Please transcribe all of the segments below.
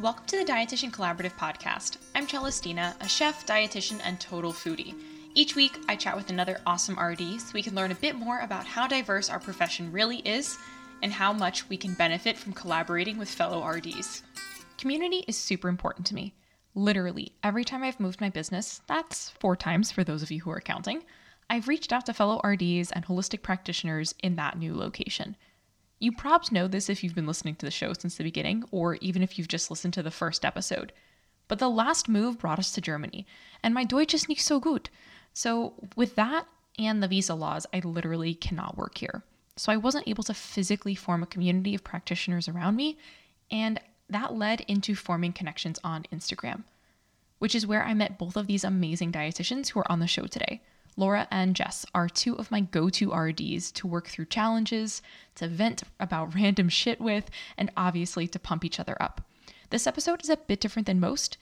Welcome to the Dietitian Collaborative Podcast. I'm Celestina, a chef, dietitian, and total foodie. Each week, I chat with another awesome RD so we can learn a bit more about how diverse our profession really is and how much we can benefit from collaborating with fellow RDs. Community is super important to me. Literally, every time I've moved my business, that's four times for those of you who are counting, I've reached out to fellow RDs and holistic practitioners in that new location. You probs know this if you've been listening to the show since the beginning, or even if you've just listened to the first episode. But the last move brought us to Germany, and my Deutsch is nicht so gut. So, with that and the visa laws, I literally cannot work here. So, I wasn't able to physically form a community of practitioners around me, and that led into forming connections on Instagram, which is where I met both of these amazing dietitians who are on the show today. Laura and Jess are two of my go to RDs to work through challenges, to vent about random shit with, and obviously to pump each other up. This episode is a bit different than most.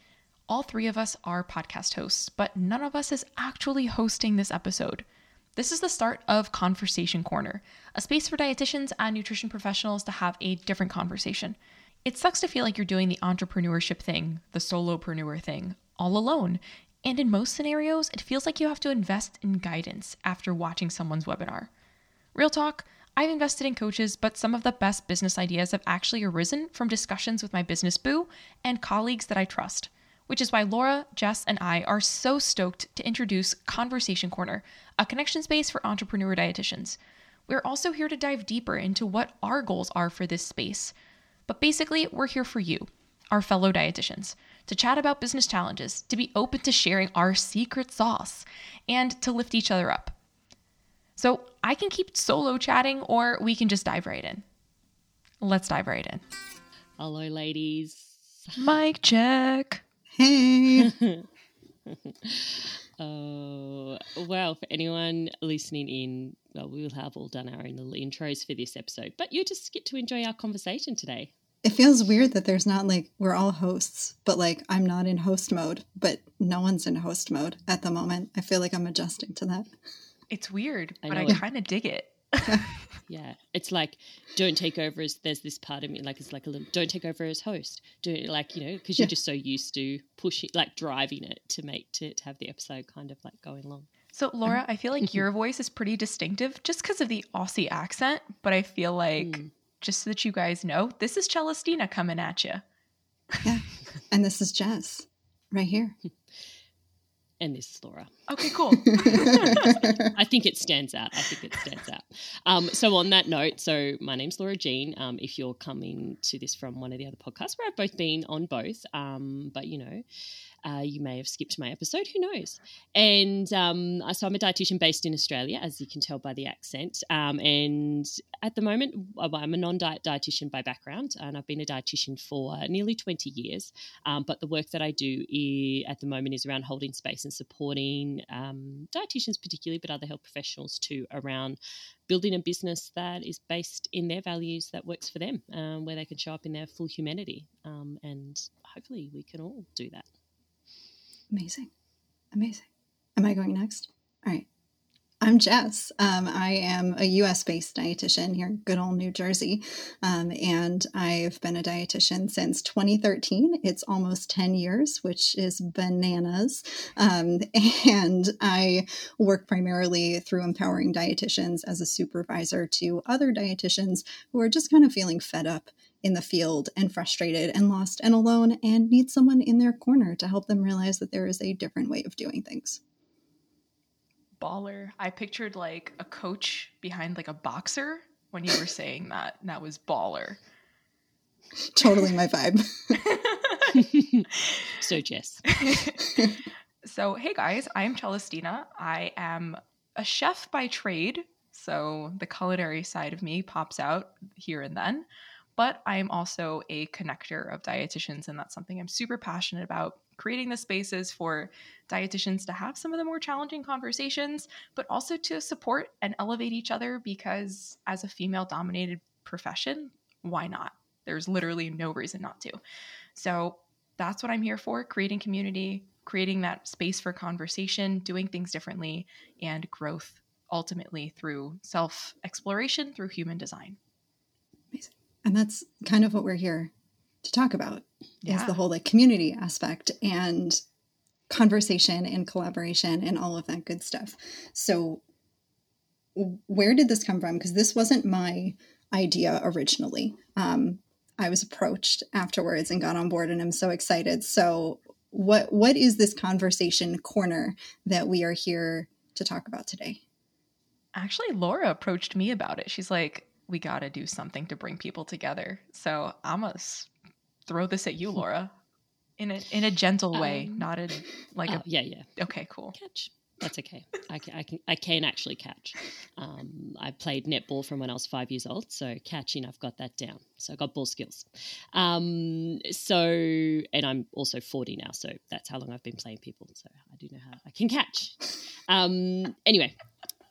All three of us are podcast hosts, but none of us is actually hosting this episode. This is the start of Conversation Corner, a space for dietitians and nutrition professionals to have a different conversation. It sucks to feel like you're doing the entrepreneurship thing, the solopreneur thing, all alone, and in most scenarios, it feels like you have to invest in guidance after watching someone's webinar. Real talk, I've invested in coaches, but some of the best business ideas have actually arisen from discussions with my business boo and colleagues that I trust, which is why Laura, Jess, and I are so stoked to introduce Conversation Corner, a connection space for entrepreneur dietitians. We're also here to dive deeper into what our goals are for this space. But basically, we're here for you, our fellow dietitians to chat about business challenges, to be open to sharing our secret sauce, and to lift each other up. So I can keep solo chatting, or we can just dive right in. Let's dive right in. Hello, ladies. Mic check. Hey. Oh, well, for anyone listening in, well, we will have all done our own little intros for this episode, but you just get to enjoy our conversation today it feels weird that there's not like we're all hosts, but like I'm not in host mode, but no one's in host mode at the moment. I feel like I'm adjusting to that. It's weird, I but I kind of dig it. yeah, it's like don't take over as there's this part of me like it's like a little don't take over as host. Do like you know because you're yeah. just so used to pushing like driving it to make to, to have the episode kind of like going along. So Laura, I feel like your voice is pretty distinctive just because of the Aussie accent, but I feel like mm just so that you guys know, this is Celestina coming at you. Yeah. and this is Jess right here. And this is Laura. Okay, cool. I think it stands out. I think it stands out. Um, so, on that note, so my name's Laura Jean. Um, if you're coming to this from one of the other podcasts where I've both been on both, um, but you know, uh, you may have skipped my episode, who knows? And um, so I'm a dietitian based in Australia, as you can tell by the accent. Um, and at the moment, I'm a non diet dietitian by background, and I've been a dietitian for nearly 20 years. Um, but the work that I do is, at the moment is around holding space and supporting um, dietitians, particularly, but other health professionals too, around building a business that is based in their values that works for them, um, where they can show up in their full humanity. Um, and hopefully, we can all do that. Amazing. Amazing. Am I going next? All right. I'm Jess. Um, I am a US based dietitian here in good old New Jersey. Um, and I've been a dietitian since 2013. It's almost 10 years, which is bananas. Um, and I work primarily through empowering dietitians as a supervisor to other dietitians who are just kind of feeling fed up in the field and frustrated and lost and alone and need someone in their corner to help them realize that there is a different way of doing things. Baller. I pictured like a coach behind like a boxer when you were saying that. And that was baller. Totally my vibe. so, Jess. so, hey guys, I'm Celestina. I am a chef by trade. So, the culinary side of me pops out here and then but I'm also a connector of dietitians, and that's something I'm super passionate about creating the spaces for dietitians to have some of the more challenging conversations, but also to support and elevate each other because as a female dominated profession, why not? There's literally no reason not to. So that's what I'm here for creating community, creating that space for conversation, doing things differently, and growth ultimately through self exploration, through human design. And that's kind of what we're here to talk about Yeah. is the whole like community aspect and conversation and collaboration and all of that good stuff. So where did this come from? Because this wasn't my idea originally. Um, I was approached afterwards and got on board, and I'm so excited. So, what what is this conversation corner that we are here to talk about today? Actually, Laura approached me about it. She's like, "We got to do something to bring people together." So I'm gonna throw this at you, Laura, in a in a gentle way, Um, not in like Oh, yeah, yeah. Okay, cool. Catch. That's okay. I can, I can, I can actually catch. Um, I played netball from when I was five years old, so catching, I've got that down. So I got ball skills. Um, so, and I'm also 40 now, so that's how long I've been playing people. So I do know how I can catch. Um, anyway,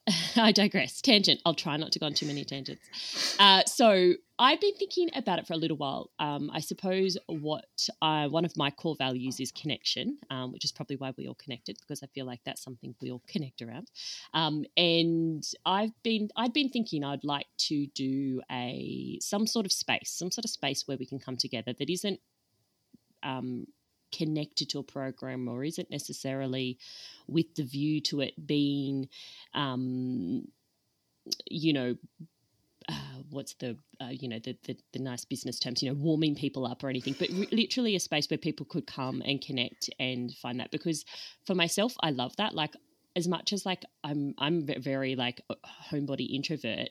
I digress. Tangent. I'll try not to go on too many tangents. Uh, so I've been thinking about it for a little while. Um, I suppose what one of my core values is connection, um, which is probably why we all connected because I feel like that's something we all connect around. Um, and I've been I'd been thinking I'd like to do a some sort of space, some sort of space where we can come together that isn't um, connected to a program or is it necessarily with the view to it being, um, you know, uh, what's the uh, you know the, the the nice business terms you know warming people up or anything but re- literally a space where people could come and connect and find that because for myself I love that like as much as like I'm I'm very like homebody introvert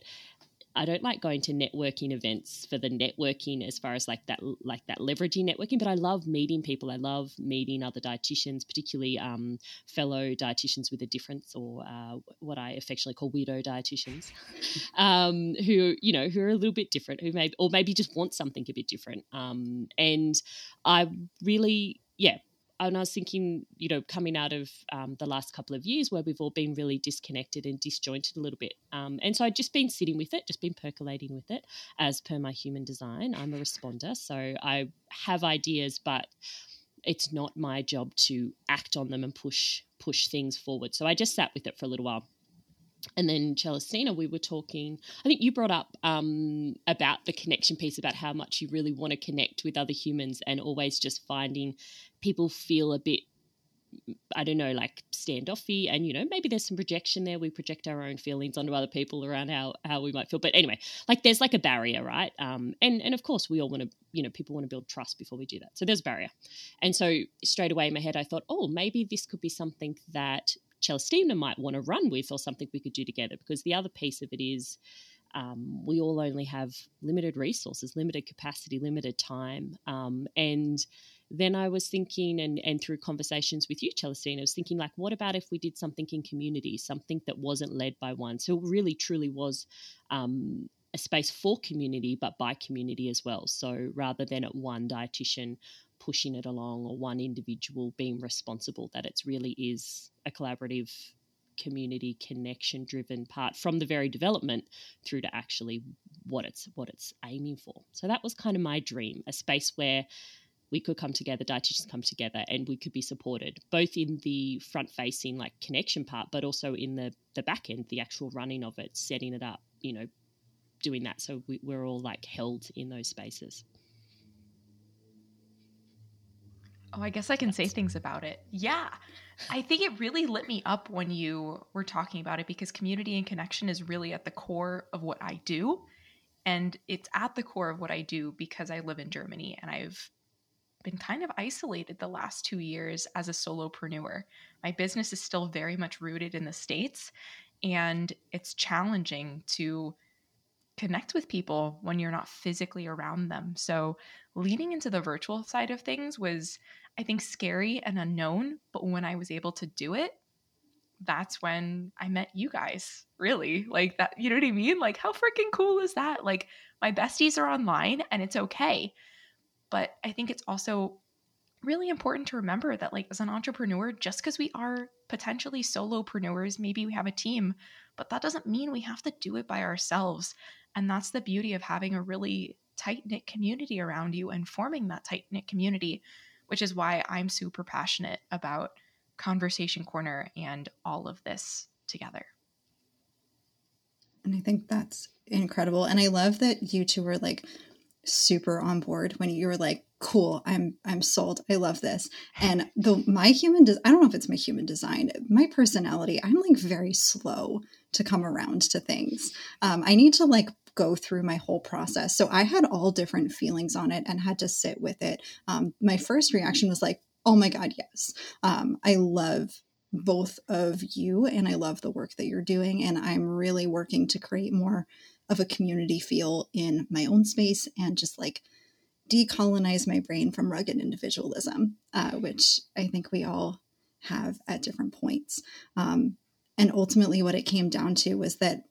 I don't like going to networking events for the networking as far as like that like that leveraging networking, but I love meeting people. I love meeting other dietitians, particularly um, fellow dietitians with a difference, or uh, what I affectionately call weirdo dietitians, um, who you know who are a little bit different, who maybe or maybe just want something a bit different. Um, and I really, yeah, and I was thinking, you know, coming out of um, the last couple of years where we've all been really disconnected and disjointed a little bit. Um, and so I'd just been sitting with it, just been percolating with it as per my human design. I'm a responder. So I have ideas, but it's not my job to act on them and push push things forward. So I just sat with it for a little while. And then Celestina, we were talking. I think you brought up um, about the connection piece, about how much you really want to connect with other humans, and always just finding people feel a bit I don't know, like standoffy, and you know, maybe there's some projection there. We project our own feelings onto other people around how how we might feel. But anyway, like there's like a barrier, right? Um, and and of course, we all want to, you know, people want to build trust before we do that. So there's a barrier. And so straight away in my head, I thought, oh, maybe this could be something that Celestina might want to run with, or something we could do together. Because the other piece of it is. Um, we all only have limited resources, limited capacity, limited time, um, and then I was thinking, and, and through conversations with you, Celestine, I was thinking, like, what about if we did something in community, something that wasn't led by one? So it really, truly was um, a space for community, but by community as well. So rather than at one dietitian pushing it along or one individual being responsible, that it really is a collaborative community connection driven part from the very development through to actually what it's what it's aiming for so that was kind of my dream a space where we could come together, dietitians come together, and we could be supported both in the front facing like connection part, but also in the the back end, the actual running of it, setting it up, you know, doing that. So we, we're all like held in those spaces. Oh, I guess I can say things about it. Yeah. I think it really lit me up when you were talking about it because community and connection is really at the core of what I do. And it's at the core of what I do because I live in Germany and I've been kind of isolated the last two years as a solopreneur. My business is still very much rooted in the States, and it's challenging to connect with people when you're not physically around them. So, leaning into the virtual side of things was, I think, scary and unknown. But when I was able to do it, that's when I met you guys, really. Like that, you know what I mean? Like, how freaking cool is that? Like, my besties are online and it's okay. But I think it's also really important to remember that, like, as an entrepreneur, just because we are potentially solopreneurs, maybe we have a team, but that doesn't mean we have to do it by ourselves. And that's the beauty of having a really tight knit community around you and forming that tight knit community, which is why I'm super passionate about Conversation Corner and all of this together. And I think that's incredible. And I love that you two were like super on board when you were like, "Cool, I'm I'm sold. I love this." And the my human, des- I don't know if it's my human design, my personality. I'm like very slow to come around to things. Um, I need to like go through my whole process. So I had all different feelings on it and had to sit with it. Um, my first reaction was like, "Oh my god, yes! Um, I love." both of you and I love the work that you're doing and I'm really working to create more of a community feel in my own space and just like decolonize my brain from rugged individualism, uh, which I think we all have at different points. Um, and ultimately, what it came down to was that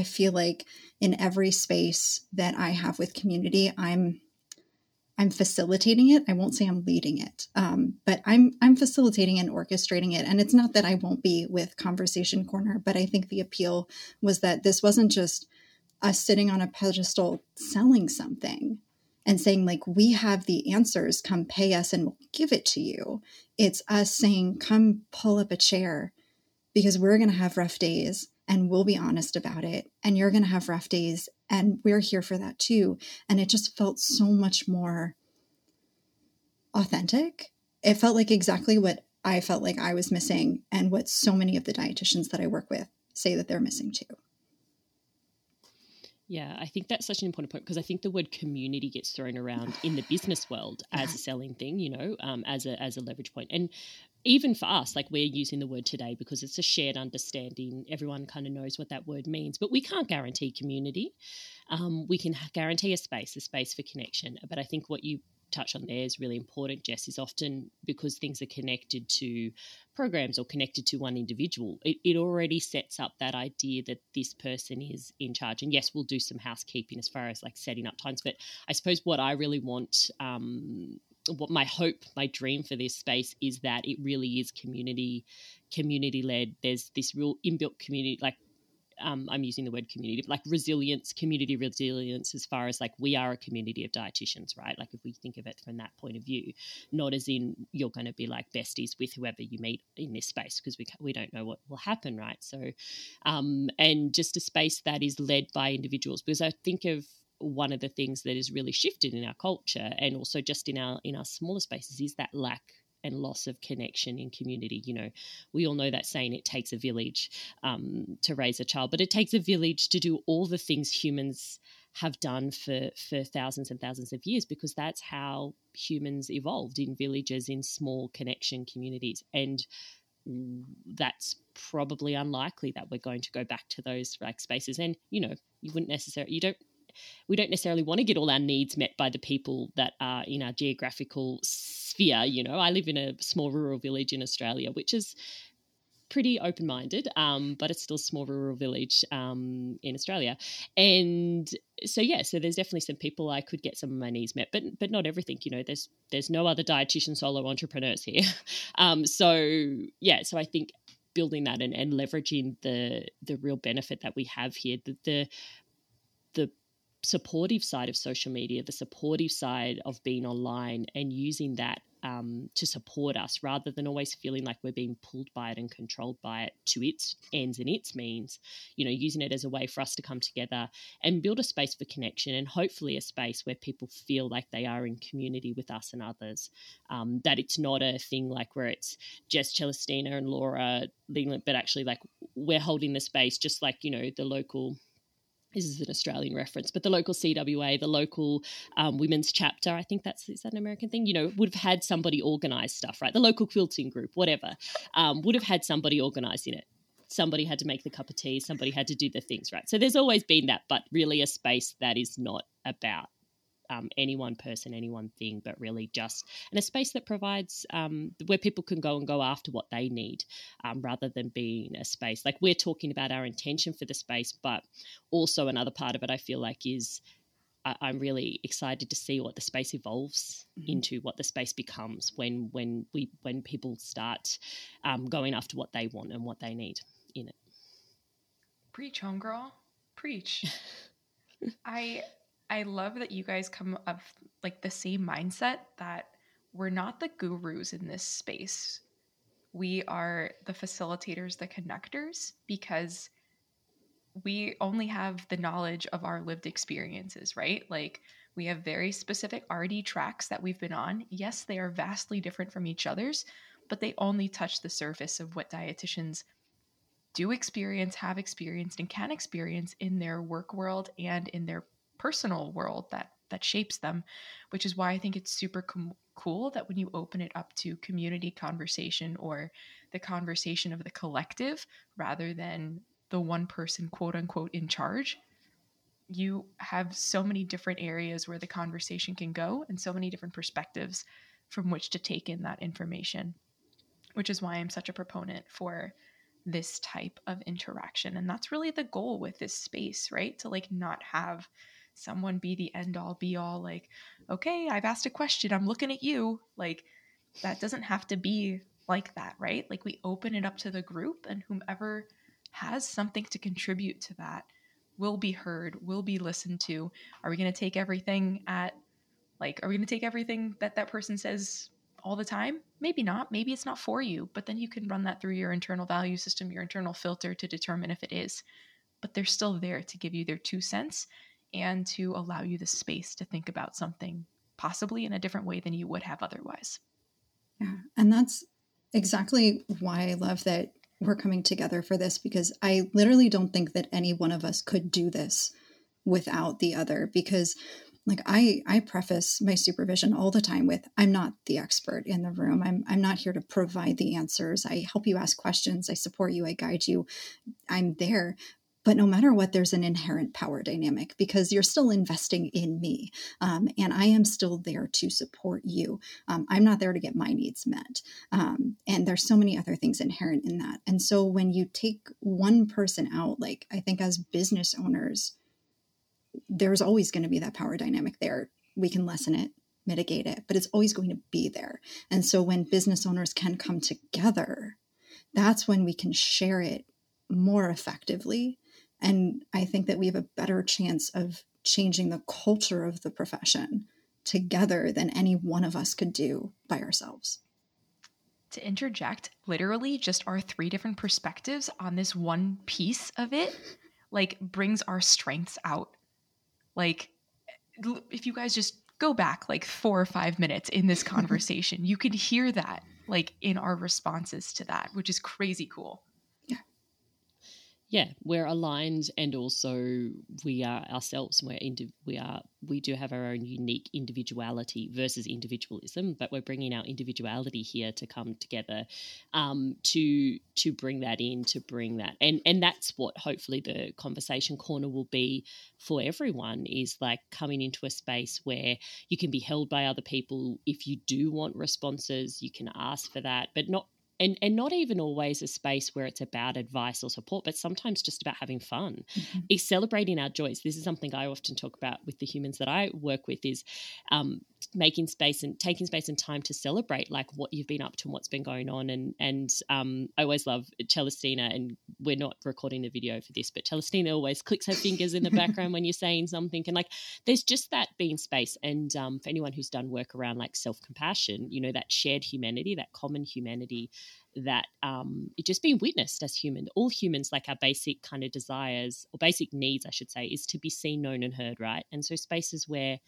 I feel like in every space that I have with community, I'm I'm facilitating it. I won't say I'm leading it, um, but I'm I'm facilitating and orchestrating it. And it's not that I won't be with Conversation Corner, but I think the appeal was that this wasn't just us sitting on a pedestal selling something and saying like we have the answers come pay us and we'll give it to you it's us saying come pull up a chair because we're going to have rough days and we'll be honest about it and you're going to have rough days and we're here for that too. And it just felt so much more authentic. It felt like exactly what i felt like i was missing and what so many of the dietitians that i work with say that they're missing too. Yeah, I think that's such an important point because I think the word community gets thrown around in the business world as a selling thing, you know, um, as a as a leverage point. And even for us, like we're using the word today because it's a shared understanding. Everyone kind of knows what that word means, but we can't guarantee community. Um, we can guarantee a space, a space for connection. But I think what you touch on there is really important, Jess, is often because things are connected to programs or connected to one individual, it, it already sets up that idea that this person is in charge. And yes, we'll do some housekeeping as far as like setting up times. But I suppose what I really want, um, what my hope, my dream for this space is that it really is community community led. There's this real inbuilt community, like um, I'm using the word community, but like resilience, community resilience, as far as like we are a community of dietitians, right? Like if we think of it from that point of view, not as in you're going to be like besties with whoever you meet in this space because we we don't know what will happen, right? So, um, and just a space that is led by individuals because I think of one of the things that has really shifted in our culture and also just in our in our smaller spaces is that lack and loss of connection in community. You know, we all know that saying it takes a village um, to raise a child, but it takes a village to do all the things humans have done for for thousands and thousands of years because that's how humans evolved in villages in small connection communities and that's probably unlikely that we're going to go back to those like spaces and you know you wouldn't necessarily you don't we don't necessarily want to get all our needs met by the people that are in our geographical sphere. You know, I live in a small rural village in Australia, which is pretty open minded, um, but it's still a small rural village um, in Australia. And so yeah, so there's definitely some people I could get some of my needs met, but but not everything. You know, there's there's no other dietitian solo entrepreneurs here. um, so yeah, so I think building that and, and leveraging the the real benefit that we have here, the the the supportive side of social media, the supportive side of being online, and using that um, to support us rather than always feeling like we're being pulled by it and controlled by it to its ends and its means. You know, using it as a way for us to come together and build a space for connection and hopefully a space where people feel like they are in community with us and others. Um, that it's not a thing like where it's just Celestina and Laura, but actually like we're holding the space just like, you know, the local this is an Australian reference, but the local CWA, the local um, women's chapter, I think that's is that an American thing, you know, would have had somebody organize stuff, right? The local quilting group, whatever, um, would have had somebody organizing it. Somebody had to make the cup of tea, somebody had to do the things, right? So there's always been that, but really a space that is not about um, any one person, any one thing, but really just in a space that provides um, where people can go and go after what they need um, rather than being a space like we're talking about our intention for the space, but also another part of it I feel like is I'm really excited to see what the space evolves mm-hmm. into, what the space becomes when when we when people start um, going after what they want and what they need in it. Preach, homegirl, preach. I I love that you guys come of like the same mindset that we're not the gurus in this space. We are the facilitators, the connectors, because we only have the knowledge of our lived experiences, right? Like We have very specific RD tracks that we've been on. Yes, they are vastly different from each other's, but they only touch the surface of what dietitians do experience, have experienced, and can experience in their work world and in their personal world that that shapes them, which is why I think it's super com- cool that when you open it up to community conversation or the conversation of the collective rather than the one person quote unquote in charge, you have so many different areas where the conversation can go and so many different perspectives from which to take in that information, which is why I'm such a proponent for this type of interaction. And that's really the goal with this space, right? To like not have someone be the end all be all, like, okay, I've asked a question, I'm looking at you. Like, that doesn't have to be like that, right? Like, we open it up to the group, and whomever has something to contribute to that will be heard, will be listened to. Are we going to take everything at, like, are we going to take everything that that person says all the time? Maybe not. Maybe it's not for you, but then you can run that through your internal value system, your internal filter to determine if it is. But they're still there to give you their two cents and to allow you the space to think about something possibly in a different way than you would have otherwise. Yeah. And that's exactly why I love that we're coming together for this because I literally don't think that any one of us could do this without the other because like I I preface my supervision all the time with I'm not the expert in the room. I'm I'm not here to provide the answers. I help you ask questions, I support you, I guide you. I'm there, but no matter what, there's an inherent power dynamic because you're still investing in me. Um, and I am still there to support you. Um, I'm not there to get my needs met. Um, and there's so many other things inherent in that. And so when you take one person out, like I think as business owners, there's always going to be that power dynamic there. We can lessen it, mitigate it, but it's always going to be there. And so when business owners can come together, that's when we can share it more effectively and I think that we have a better chance of changing the culture of the profession together than any one of us could do by ourselves. To interject, literally just our three different perspectives on this one piece of it, like brings our strengths out. Like, if you guys just go back like four or five minutes in this conversation, you can hear that like in our responses to that, which is crazy cool yeah, we're aligned, and also we are ourselves. We're indi- we are we do have our own unique individuality versus individualism, but we're bringing our individuality here to come together um, to to bring that in, to bring that, and and that's what hopefully the conversation corner will be for everyone is like coming into a space where you can be held by other people. If you do want responses, you can ask for that, but not and and not even always a space where it's about advice or support but sometimes just about having fun mm-hmm. is celebrating our joys this is something i often talk about with the humans that i work with is um, making space and taking space and time to celebrate like what you've been up to and what's been going on and and um, i always love celestina and we're not recording the video for this but celestina always clicks her fingers in the background when you're saying something and like there's just that being space and um, for anyone who's done work around like self-compassion you know that shared humanity that common humanity that um, it just being witnessed as human. All humans, like our basic kind of desires or basic needs, I should say, is to be seen, known, and heard, right? And so spaces where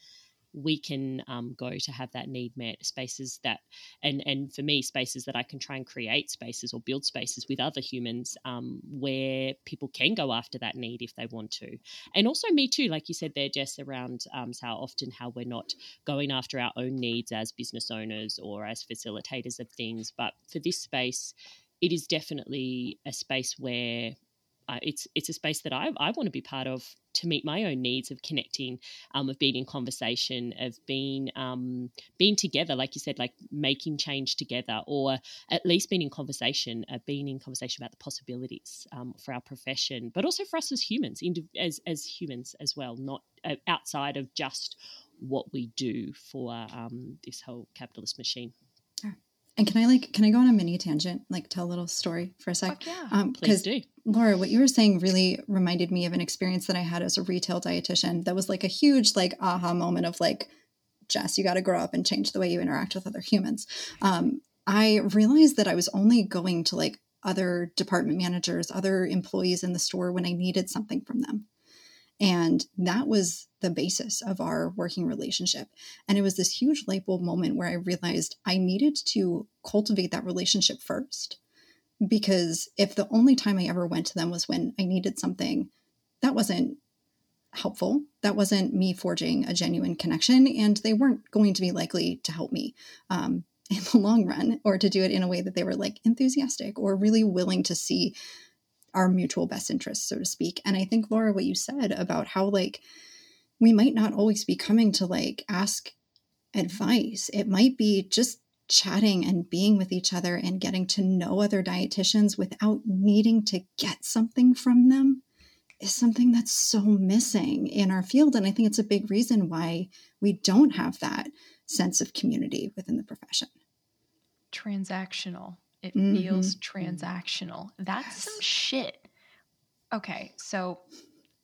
we can um, go to have that need met spaces that and and for me spaces that i can try and create spaces or build spaces with other humans um, where people can go after that need if they want to. And also me too like you said there jess around um, how often how we're not going after our own needs as business owners or as facilitators of things. But for this space it is definitely a space where uh, it's it's a space that I, I want to be part of to meet my own needs of connecting, um, of being in conversation, of being um, being together, like you said, like making change together, or at least being in conversation, uh, being in conversation about the possibilities um, for our profession, but also for us as humans, as as humans as well, not uh, outside of just what we do for um, this whole capitalist machine. And can I like can I go on a mini tangent, like tell a little story for a sec? Fuck yeah. Um, Please do. Laura, what you were saying really reminded me of an experience that I had as a retail dietitian. That was like a huge like aha moment of like, Jess, you got to grow up and change the way you interact with other humans. Um, I realized that I was only going to like other department managers, other employees in the store when I needed something from them. And that was the basis of our working relationship. And it was this huge light bulb moment where I realized I needed to cultivate that relationship first. Because if the only time I ever went to them was when I needed something, that wasn't helpful. That wasn't me forging a genuine connection, and they weren't going to be likely to help me um, in the long run or to do it in a way that they were like enthusiastic or really willing to see our mutual best interests, so to speak. And I think, Laura, what you said about how like we might not always be coming to like ask advice, it might be just chatting and being with each other and getting to know other dietitians without needing to get something from them is something that's so missing in our field. And I think it's a big reason why we don't have that sense of community within the profession. Transactional. It mm-hmm. feels transactional. That's yes. some shit. Okay, so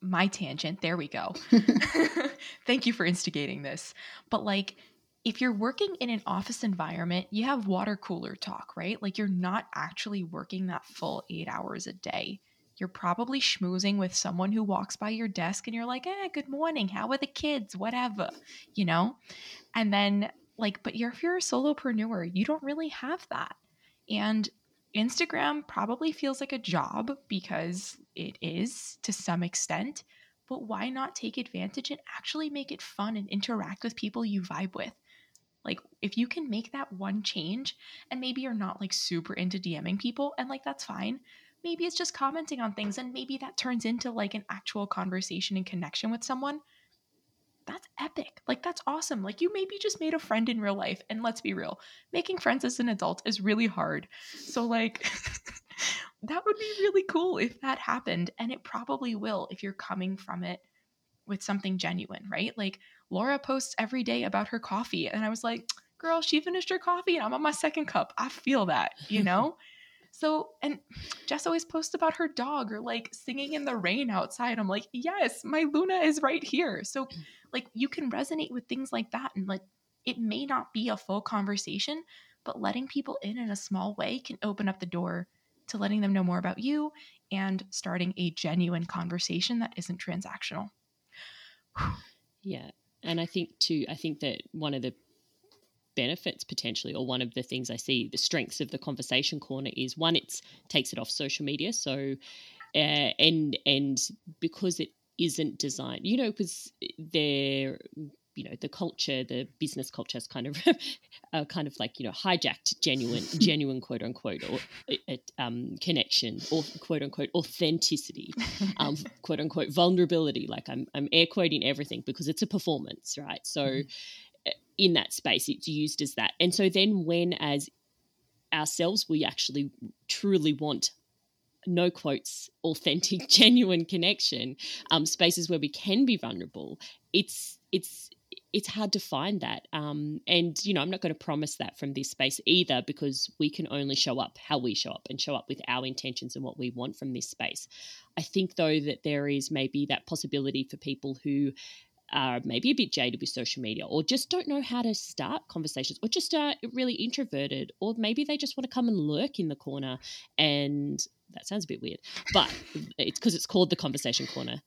my tangent, there we go. Thank you for instigating this. But like, if you're working in an office environment, you have water cooler talk, right? Like, you're not actually working that full eight hours a day you're probably schmoozing with someone who walks by your desk and you're like, eh, good morning. How are the kids? Whatever, you know? And then, like, but you're, if you're a solopreneur, you don't really have that. And Instagram probably feels like a job because it is to some extent, but why not take advantage and actually make it fun and interact with people you vibe with? Like, if you can make that one change, and maybe you're not like super into DMing people, and like that's fine, maybe it's just commenting on things and maybe that turns into like an actual conversation and connection with someone that's epic. Like that's awesome. Like you maybe just made a friend in real life and let's be real making friends as an adult is really hard. So like that would be really cool if that happened and it probably will if you're coming from it with something genuine right? Like laura posts every day about her coffee and i was like girl she finished her coffee and i'm on my second cup. I feel that you know so, and Jess always posts about her dog or like singing in the rain outside. I'm like, yes, my Luna is right here. So, mm. like, you can resonate with things like that. And like, it may not be a full conversation, but letting people in in a small way can open up the door to letting them know more about you and starting a genuine conversation that isn't transactional. yeah. And I think too, I think that one of the benefits potentially or one of the things i see the strengths of the conversation corner is one it takes it off social media so uh, and and because it isn't designed you know because they're you know the culture the business culture has kind of uh, kind of like you know hijacked genuine genuine quote unquote or uh, um, connection or quote unquote authenticity um, quote unquote vulnerability like I'm, I'm air quoting everything because it's a performance right? So mm-hmm in that space it's used as that. And so then when as ourselves we actually truly want no quotes authentic genuine connection um, spaces where we can be vulnerable it's it's it's hard to find that. Um, and you know i'm not going to promise that from this space either because we can only show up how we show up and show up with our intentions and what we want from this space. I think though that there is maybe that possibility for people who are maybe a bit jaded with social media or just don't know how to start conversations or just are really introverted or maybe they just want to come and lurk in the corner and that sounds a bit weird but it's because it's called the conversation corner.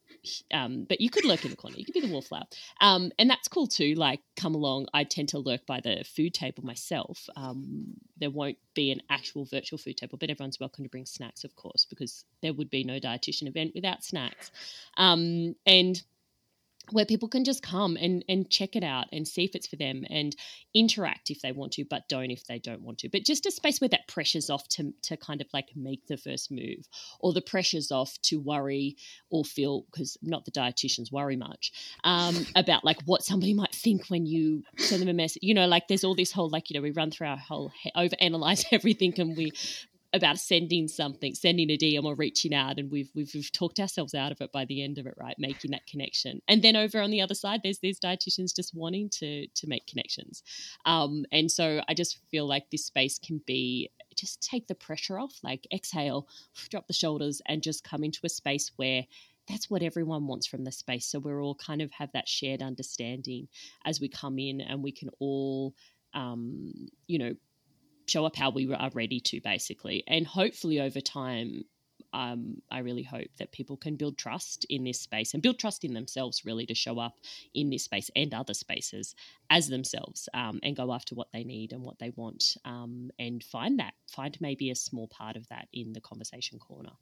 Um, but you could lurk in the corner you could be the wallflower. Um, and that's cool too like come along i tend to lurk by the food table myself. Um, there won't be an actual virtual food table but everyone's welcome to bring snacks of course because there would be no dietitian event without snacks. Um, and where people can just come and and check it out and see if it's for them and interact if they want to but don't if they don't want to. But just a space where that pressure's off to to kind of like make the first move or the pressure's off to worry or feel because not the dietitians worry much um, about like what somebody might think when you send them a message. You know like there's all this whole like you know we run through our whole over analyze everything and we about sending something, sending a DM or reaching out, and we've, we've we've talked ourselves out of it by the end of it, right? Making that connection, and then over on the other side, there's these dietitians just wanting to to make connections, um, and so I just feel like this space can be just take the pressure off, like exhale, drop the shoulders, and just come into a space where that's what everyone wants from the space. So we're all kind of have that shared understanding as we come in, and we can all, um, you know, show up how we are ready to basically and hopefully over time um, I really hope that people can build trust in this space and build trust in themselves, really, to show up in this space and other spaces as themselves um, and go after what they need and what they want um, and find that, find maybe a small part of that in the conversation corner.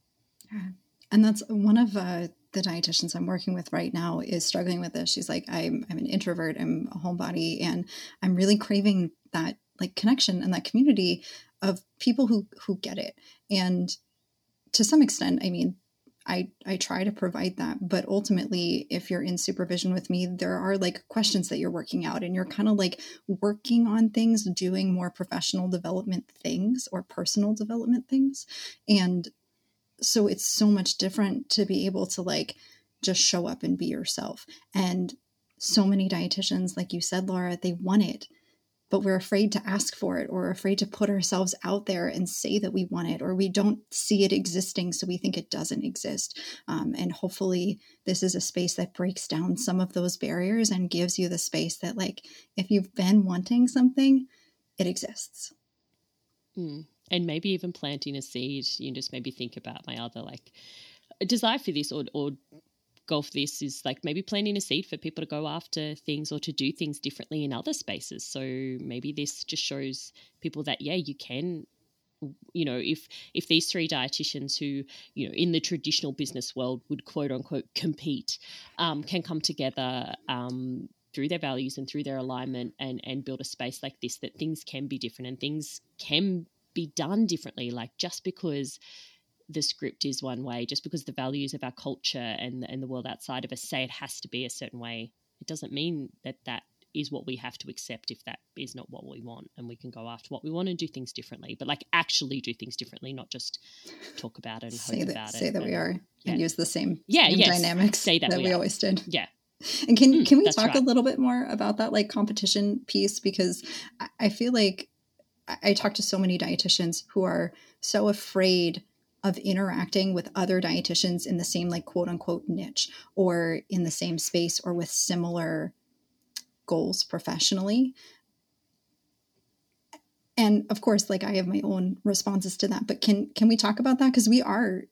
And that's one of uh, the dietitians I'm working with right now is struggling with this. She's like, I'm, I'm an introvert, I'm a homebody, and I'm really craving that like connection and that community of people who who get it. And to some extent, I mean, I, I try to provide that. But ultimately, if you're in supervision with me, there are like questions that you're working out and you're kind of like working on things, doing more professional development things or personal development things. And so it's so much different to be able to like just show up and be yourself. And so many dietitians, like you said, Laura, they want it but we're afraid to ask for it or afraid to put ourselves out there and say that we want it or we don't see it existing so we think it doesn't exist um, and hopefully this is a space that breaks down some of those barriers and gives you the space that like if you've been wanting something it exists mm. and maybe even planting a seed you just maybe think about my other like desire for this or, or golf this is like maybe planting a seed for people to go after things or to do things differently in other spaces. So maybe this just shows people that yeah, you can you know if if these three dietitians who you know in the traditional business world would quote unquote compete um, can come together um, through their values and through their alignment and and build a space like this that things can be different and things can be done differently like just because the script is one way just because the values of our culture and and the world outside of us say it has to be a certain way it doesn't mean that that is what we have to accept if that is not what we want and we can go after what we want and do things differently but like actually do things differently not just talk about it and say hope that, about say it that we are yeah. and use the same, yeah, same yes. dynamics say that, that we, we, always did yeah and can Mm, can we talk right. a little bit more about that like competition piece because I, I feel like I, I talk to so many dietitians who are so afraid of interacting with other dietitians in the same like quote unquote niche or in the same space or with similar goals professionally. And of course like i have my own responses to that but can can we talk about that? Because we are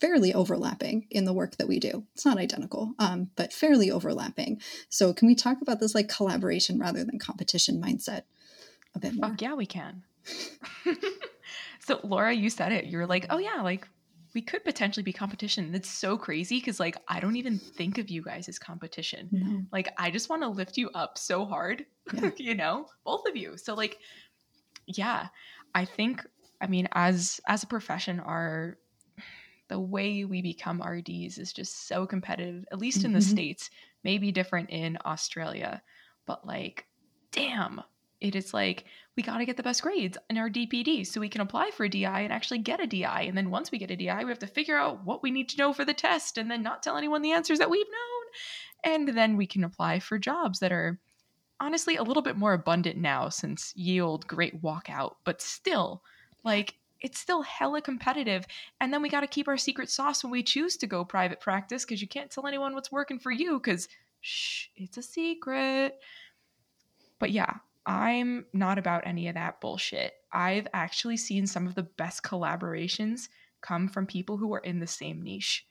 fairly overlapping in the work that we do. It's not identical um, but fairly overlapping. So can we talk about this like collaboration rather than competition mindset a bit more? Yeah, we can. so Laura, you said it. You're like, oh yeah, like we could potentially be competition. It's so crazy because like I don't even think of you guys as competition. no Like I just want to lift you up so hard, Yeah. you know, both of you. So like, yeah, I think I mean as as a profession, our the way we become RDs is just so competitive. At least in the Mhm. states, maybe different in Australia, but like, damn, it is like we got to get the best grades in our DPD so we can apply for a DI and actually get a DI. And then once we get a DI, we have to figure out what we need to know for the test and then not tell anyone the answers that we've known. And then we can apply for jobs that are honestly a little bit more abundant now since ye old great walkout, but still, like, it's still hella competitive. And then we got to keep our secret sauce when we choose to go private practice because you can't tell anyone what's working for you because, shh, it's a secret. But yeah, I'm not about any of that bullshit. I've actually seen some of the best collaborations come from people who are in the same niche.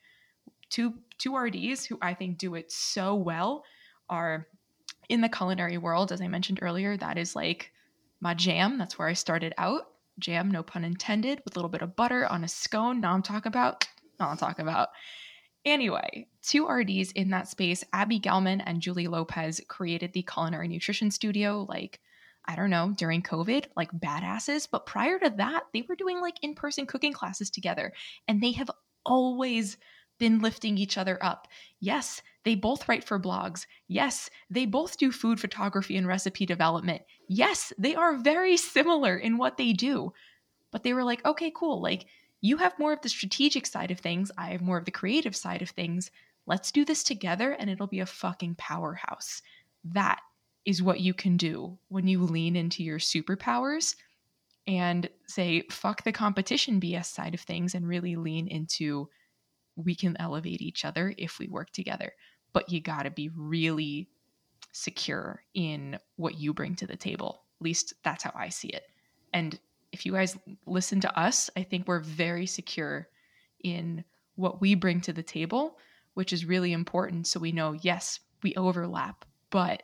Two two RDs who I think do it so well are in the culinary world, as I mentioned earlier. That is like my jam. That's where I started out. Jam, no pun intended, with a little bit of butter on a scone. Now I'm talking about. Now I'm talking about. Anyway, two RDs in that space, Abbie Gellman and Julie Lopez, created the Culinary Nutrition Studio, like, I don't know, during COVID, like badasses. But prior to that, they were doing like in person cooking classes together, and they have always been lifting each other up. Yes, they both write for blogs. Yes, they both do food photography and recipe development. Yes, they are very similar in what they do. But they were like, okay, cool. Like, you have more of the strategic side of things. I have more of the creative side of things. Let's do this together and it'll be a fucking powerhouse. That is what you can do when you lean into your superpowers and say, fuck the competition BS side of things and really lean into we can elevate each other if we work together. But you got to be really secure in what you bring to the table. At least that's how I see it. And if you guys listen to us, I think we're very secure in what we bring to the table, which is really important. So we know, yes, we overlap, but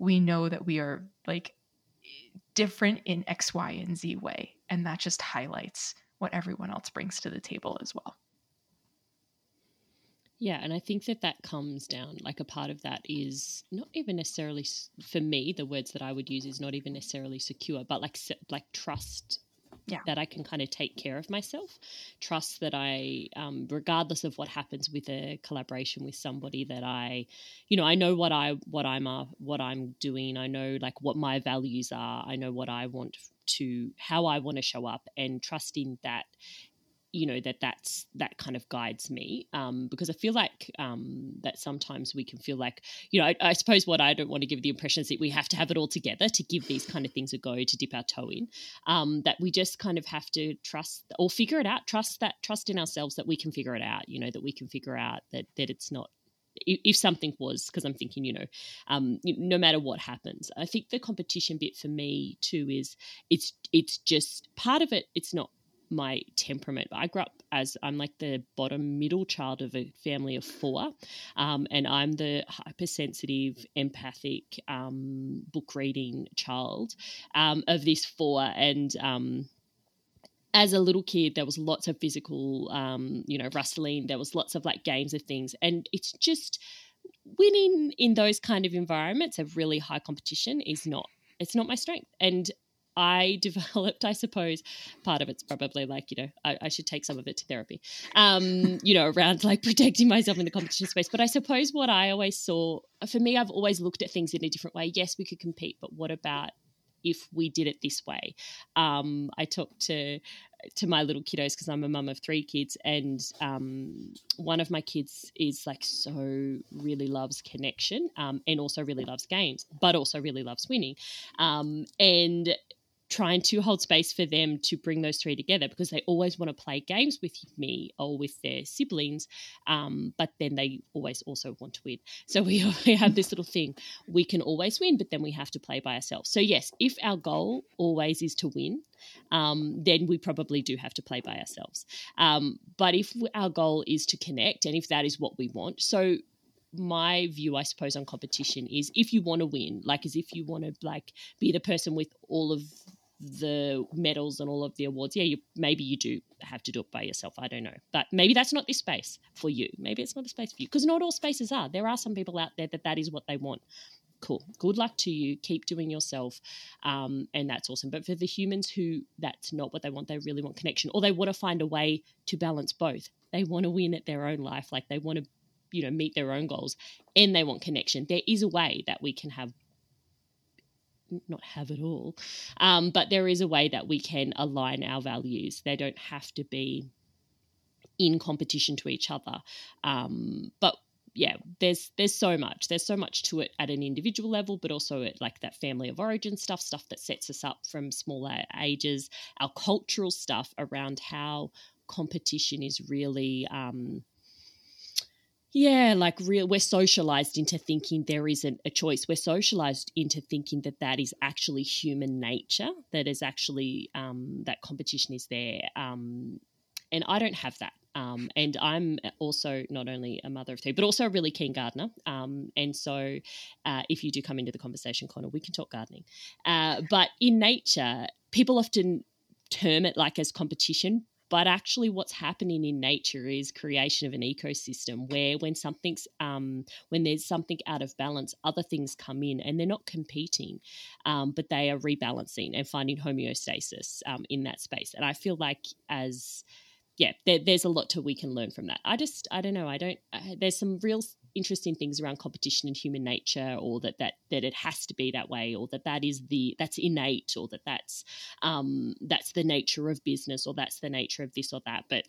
we know that we are like different in X, Y, and Z way. And that just highlights what everyone else brings to the table as well. Yeah, and I think that that comes down like a part of that is not even necessarily for me. The words that I would use is not even necessarily secure, but like like trust yeah. that I can kind of take care of myself. Trust that I, um, regardless of what happens with a collaboration with somebody, that I, you know, I know what I what I'm uh, what I'm doing. I know like what my values are. I know what I want to how I want to show up, and trusting that you know that that's that kind of guides me um, because I feel like um, that sometimes we can feel like you know I, I, suppose what I don't want to give the impression is that we have to have it all together to give these kind of things a go to dip our toe in um, that we just kind of have to trust or figure it out trust that trust in ourselves that we can figure it out you know that we can figure out that that it's not if something was because i'm thinking you know um, no matter what happens. I think the competition bit for me too is it's it's just part of it it's not my temperament. I grew up as I'm like the bottom middle child of a family of four, um, and I'm the hypersensitive, empathic, um, book reading child um, of this four. And um, as a little kid, there was lots of physical, um, you know, wrestling. There was lots of like games of things, and it's just winning in those kind of environments of really high competition is not it's not my strength and I developed, I suppose, part of it's probably like, you know, I, I should take some of it to therapy, um, you know, around like protecting myself in the competition space. But I suppose what I always saw, for me, I've always looked at things in a different way. Yes, we could compete, but what about if we did it this way? Um, I talked to to my little kiddos because I'm a mum of three kids, and um, one of my kids is like so really loves connection um, and also really loves games, but also really loves winning. Um, and trying to hold space for them to bring those three together because they always want to play games with me or with their siblings, um, but then they always also want to win. So we, we have this little thing we can always win, but then we have to play by ourselves. So, yes, if our goal always is to win, um, then we probably do have to play by ourselves. Um, but if our goal is to connect and if that is what we want, so my view i suppose on competition is if you want to win like as if you want to like be the person with all of the medals and all of the awards. Yeah you maybe you do have to do it by yourself. I don't know. But maybe that's not the space for you. Maybe it's not the space for you. Because not all spaces are. There are some people out there that that is what they want. Cool. Good luck to you. Keep doing yourself. Um, and that's awesome. But for the humans who that's not what they want they really want connection or they want to find a way to balance both. They want to win at their own life. Like they want to you know meet their own goals and they want connection. There is a way that we can have not have it all, um, but there is a way that we can align our values. They don't have to be in competition to each other. Um, but yeah, there's there's so much. There's so much to it at an individual level, but also at like that family of origin stuff, stuff that sets us up from smaller ages, our cultural stuff around how competition is really um, yeah, like real, we're socialized into thinking there isn't a choice. We're socialized into thinking that that is actually human nature, that is actually um, that competition is there. Um, and I don't have that. Um, and I'm also not only a mother of three, but also a really keen gardener. Um, and so, uh, if you do come into the conversation, corner, we can talk gardening. Uh, but in nature, people often term it like as competition, but actually, what's happening in nature is creation of an ecosystem where, when something's um, when there's something out of balance, other things come in, and they're not competing, um, but they are rebalancing and finding homeostasis um, in that space. And I feel like as yeah, there, there's a lot to we can learn from that. I just I don't know. I don't. There's some real interesting things around competition and human nature or that that that it has to be that way or that that is the that's innate or that that's um that's the nature of business or that's the nature of this or that but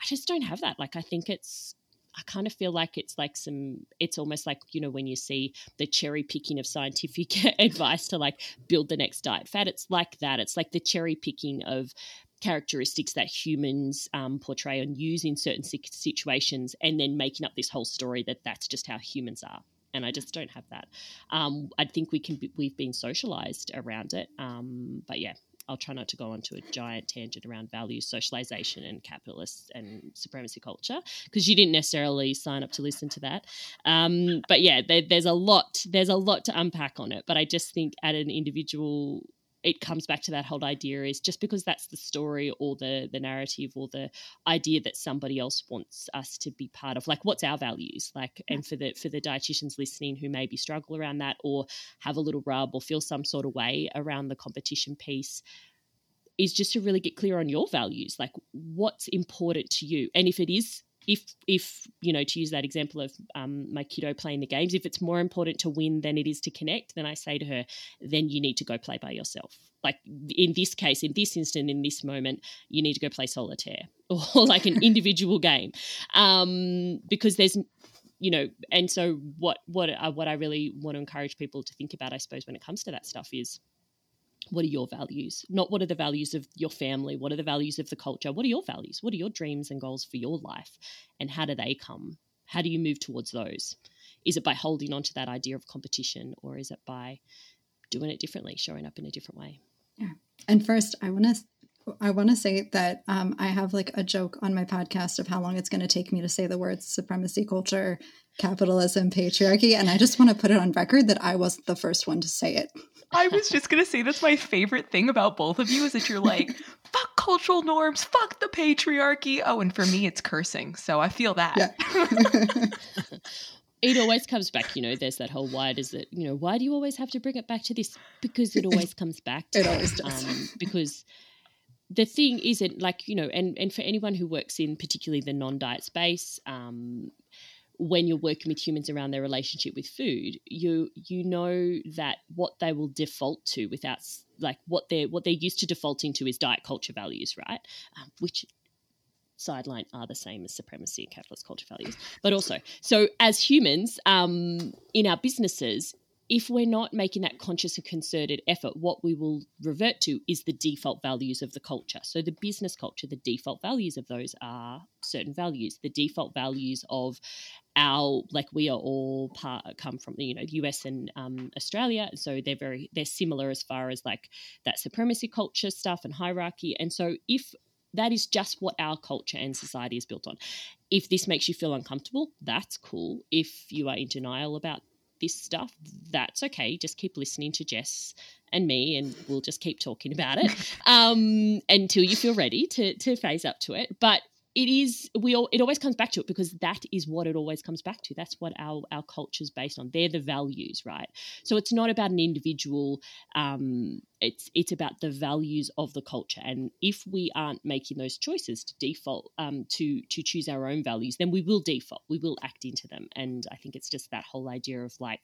i just don't have that like i think it's I kind of feel like it's like some, it's almost like, you know, when you see the cherry picking of scientific advice to like build the next diet fat, it's like that. It's like the cherry picking of characteristics that humans um, portray and use in certain situations, and then making up this whole story that that's just how humans are. And I just don't have that. Um, I think we can. Be, we've been socialized around it, um, but yeah, I'll try not to go onto a giant tangent around values, socialization, and capitalists and supremacy culture because you didn't necessarily sign up to listen to that. Um, but yeah, there, there's a lot. There's a lot to unpack on it. But I just think at an individual it comes back to that whole idea is just because that's the story or the the narrative or the idea that somebody else wants us to be part of like what's our values? Like and for the for the dietitians listening who maybe struggle around that or have a little rub or feel some sort of way around the competition piece is just to really get clear on your values. Like what's important to you? And if it is if if you know to use that example of um, my kiddo playing the games if it's more important to win than it is to connect then i say to her then you need to go play by yourself. Like in this case in this instant in this moment you need to go play solitaire or like an individual game. Um, because there's you know and so what what uh, what i really want to encourage people to think about i suppose when it comes to that stuff is what are your values? Not what are the values of your family? What are the values of the culture? What are your values? What are your dreams and goals for your life? And how do they come? How do you move towards those? Is it by holding on to that idea of competition or is it by doing it differently, showing up in a different way? Yeah. And first, I want to I want to say that um, I have like a joke on my podcast of how long it's going to take me to say the words supremacy culture, capitalism, patriarchy. And I just want to put it on record that I wasn't the first one to say it. I was just gonna say that's my favorite thing about both of you is that you're like, fuck cultural norms, fuck the patriarchy. Oh, and for me it's cursing, so I feel that. Yeah. it always comes back, you know, there's that whole why does it, you know, why do you always have to bring it back to this? Because it always comes back to it always does. Um, because the thing isn't like, you know, and, and for anyone who works in particularly the non-diet space, um, when you're working with humans around their relationship with food, you you know that what they will default to without like what they're what they're used to defaulting to is diet culture values, right? Um, which sideline are the same as supremacy and capitalist culture values, but also so as humans um, in our businesses, if we're not making that conscious and concerted effort, what we will revert to is the default values of the culture. So, the business culture, the default values of those are certain values. The default values of our, like, we are all part, come from, you know, the US and um, Australia. So, they're very, they're similar as far as like that supremacy culture stuff and hierarchy. And so, if that is just what our culture and society is built on. If this makes you feel uncomfortable, that's cool. If you are in denial about this stuff, that's okay. Just keep listening to Jess and me, and we'll just keep talking about it um, until you feel ready to to phase up to it. But it is we all it always comes back to it because that is what it always comes back to. That's what our our culture is based on. They're the values right? So it's not about an individual um it's it's about the values of the culture. And if we aren't making those choices to default um to to choose our own values then we will default. We will act into them. And i think it's just that whole idea of like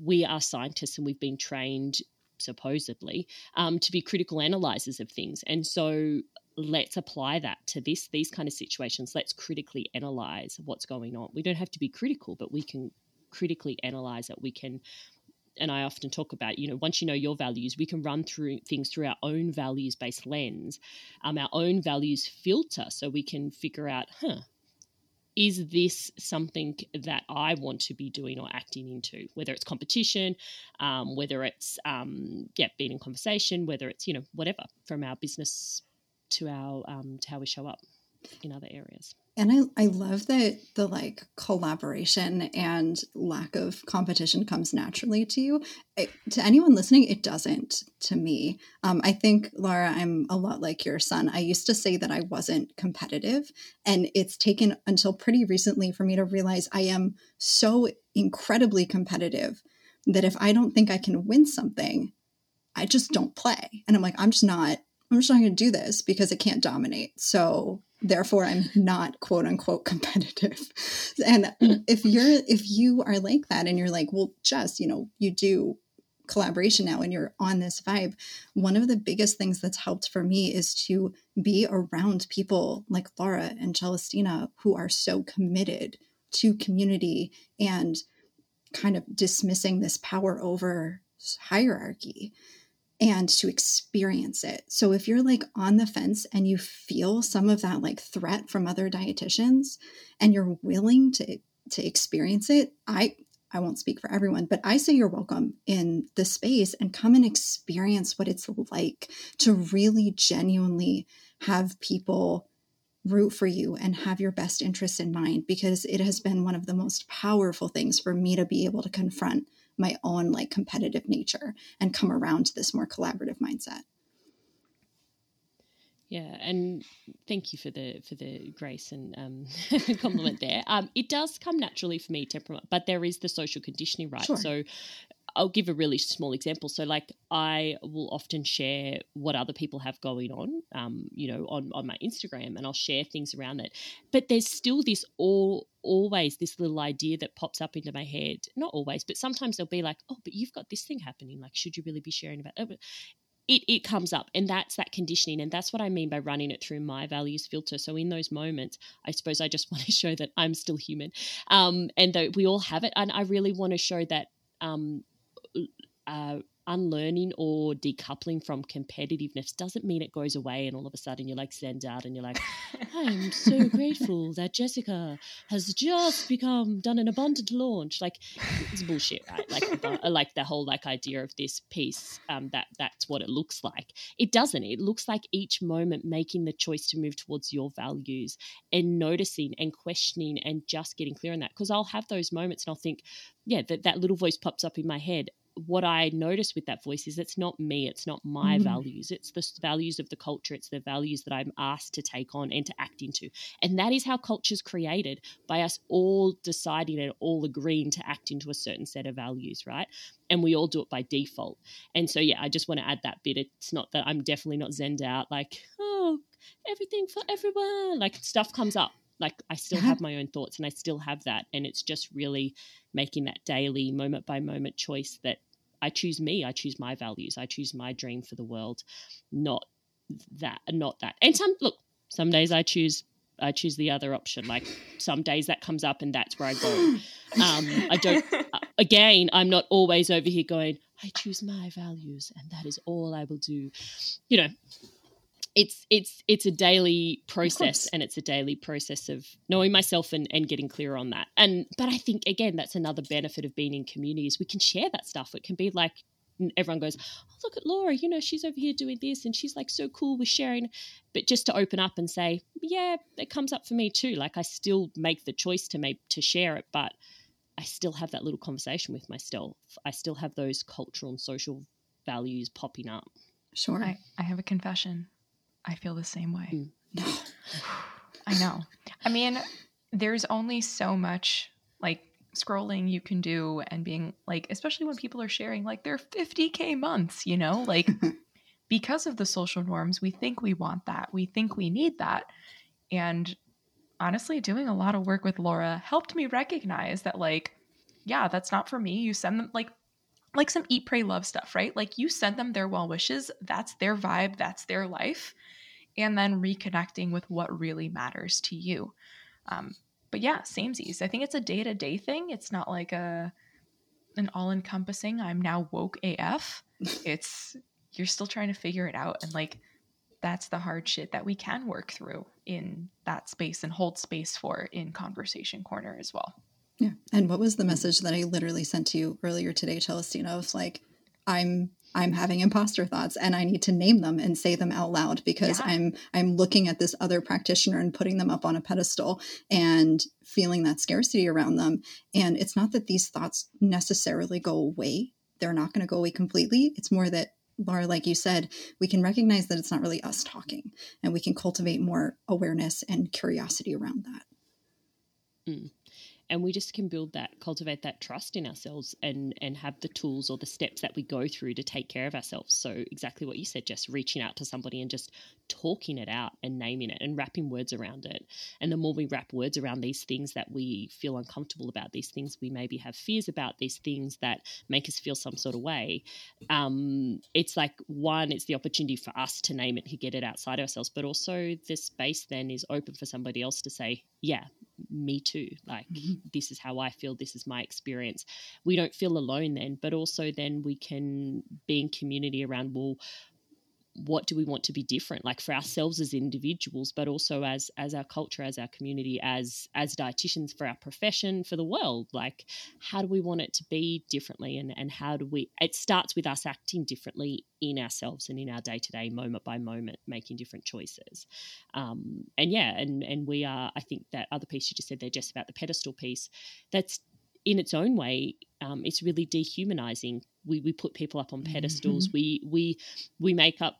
we are scientists and we've been trained supposedly um, to be critical analyzers of things. And so let's apply that to this these kind of situations. Let's critically analyze what's going on. We don't have to be critical but we can critically analyze it. We can and I often talk about, you know, once you know your values, we can run through things through our own values based lens, um, our own values filter, so we can figure out, huh, is this something that I want to be doing or acting into? Whether it's competition, um, whether it's um, yeah, being in conversation, whether it's you know whatever from our business to our um, to how we show up in other areas. And I, I love that the like collaboration and lack of competition comes naturally to you. To anyone listening, it doesn't to me. Um, I think, Laura, I'm a lot like your son. I used to say that I wasn't competitive, and it's taken until pretty recently for me to realize I am so incredibly competitive that if I don't think I can win something, I just don't play. And I'm like, I'm just not I'm just not going to do this because it can't dominate. So therefore I'm not quote unquote competitive. and mm. if you're if you are like that and you're like, well, just, you know, you do collaboration now and you're on this vibe, one of the biggest things that's helped for me is to be around people like Laura and Celestina who are so committed to community and kind of dismissing this power over hierarchy and to experience it. So if you're like on the fence and you feel some of that like threat from other dietitians and you're willing to to experience it, I I won't speak for everyone, but I say you're welcome in the space and come and experience what it's like to really genuinely have people root for you and have your best interests in mind because it has been one of the most powerful things for me to be able to confront my own like competitive nature and come around to this more collaborative mindset. Yeah, and thank you for the for the grace and um, compliment there. Um, it does come naturally for me, temperament, but there is the social conditioning, right? Sure. So I'll give a really small example. So, like, I will often share what other people have going on, um, you know, on, on my Instagram, and I'll share things around it. But there's still this all always this little idea that pops up into my head. Not always, but sometimes they'll be like, "Oh, but you've got this thing happening. Like, should you really be sharing about?" it? it, it comes up and that's that conditioning and that's what i mean by running it through my values filter so in those moments i suppose i just want to show that i'm still human um, and that we all have it and i really want to show that um, uh, unlearning or decoupling from competitiveness doesn't mean it goes away and all of a sudden you're like send out and you're like i'm so grateful that jessica has just become done an abundant launch. Like it's bullshit right? Like like the whole like idea of this piece um, that that's what it looks like. It doesn't. It looks like each moment making the choice to move towards your values and noticing and questioning and just getting clear on that. Because i'll have those moments and i'll think yeah that, that little voice pops up in my head what I notice with that voice is it's not me, it's not my mm. values, it's the values of the culture, it's the values that I'm asked to take on and to act into. And that is how culture is created by us all deciding and all agreeing to act into a certain set of values, right? And we all do it by default. And so, yeah, I just want to add that bit. It's not that I'm definitely not zenned out, like, oh, everything for everyone. Like, stuff comes up like I still have my own thoughts and I still have that. And it's just really making that daily moment by moment choice that I choose me, I choose my values, I choose my dream for the world, not that, not that. And some look, some days I choose I choose the other option. Like some days that comes up and that's where I go. Um, I don't. Again, I'm not always over here going. I choose my values and that is all I will do. You know, it's it's it's a daily process and it's a daily process of knowing myself and, and getting clear on that. And but i think again that's another benefit of being in communities we can share that stuff. It can be like everyone goes oh, look at laura you know she's over here doing this and she's like so cool with sharing. But just to open up and say yeah it comes up for me too. Like i still make the choice to make to share it but i still have that little conversation with myself. I still have those cultural and social values popping up. Sure. I, I have a confession I feel the same way. Mm. I know. I mean, there's only so much like scrolling you can do and being like, especially when people are sharing like their 50K months, you know, like because of the social norms, we think we want that. We think we need that. And honestly, doing a lot of work with Laura helped me recognize that, like, yeah, that's not for me. You send them like like some eat pray love stuff right like you send them their well wishes that's their vibe that's their life and then reconnecting with what really matters to you. Um, but yeah, same samesies. I think it's a day to day thing. It's not like a an all encompassing. I'm now woke AF. it's you're still trying to figure it out, and like that's the hard shit that we can work through in that space and hold space for in conversation corner as well. Yeah. And what was the message that I literally sent to you earlier today, Celestina? Of like, I'm I'm having imposter thoughts and I need to name them and say them out loud because yeah. I'm I'm looking at this other practitioner and putting them up on a pedestal and feeling that scarcity around them and it's not that these thoughts necessarily go away they're not going to go away completely it's more that Laura like you said we can recognize that it's not really us talking and we can cultivate more awareness and curiosity around that mm and we just can build that cultivate that trust in ourselves and and have the tools or the steps that we go through to take care of ourselves. So exactly what you said just reaching out to somebody and just talking it out and naming it and wrapping words around it. And the more we wrap words around these things that we feel uncomfortable about these things we maybe have fears about these things that make us feel some sort of way um, it's like one it's the opportunity for us to name it to get it outside ourselves. But also the space then is open for somebody else to say yeah me too. Like, mm-hmm. this is how I feel. This is my experience. We don't feel alone then, but also then we can be in community around, well, what do we want to be different like for ourselves as individuals but also as as our culture as our community as as dietitians for our profession for the world? Like how do we want it to be differently and and how do we it starts with us acting differently in ourselves and in our day-to-day moment by moment making different choices. Um and yeah and and we are i think that other piece you just said there just about the pedestal piece that's in its own way, um, it's really dehumanizing. We we put people up on pedestals. Mm-hmm. We we we make up.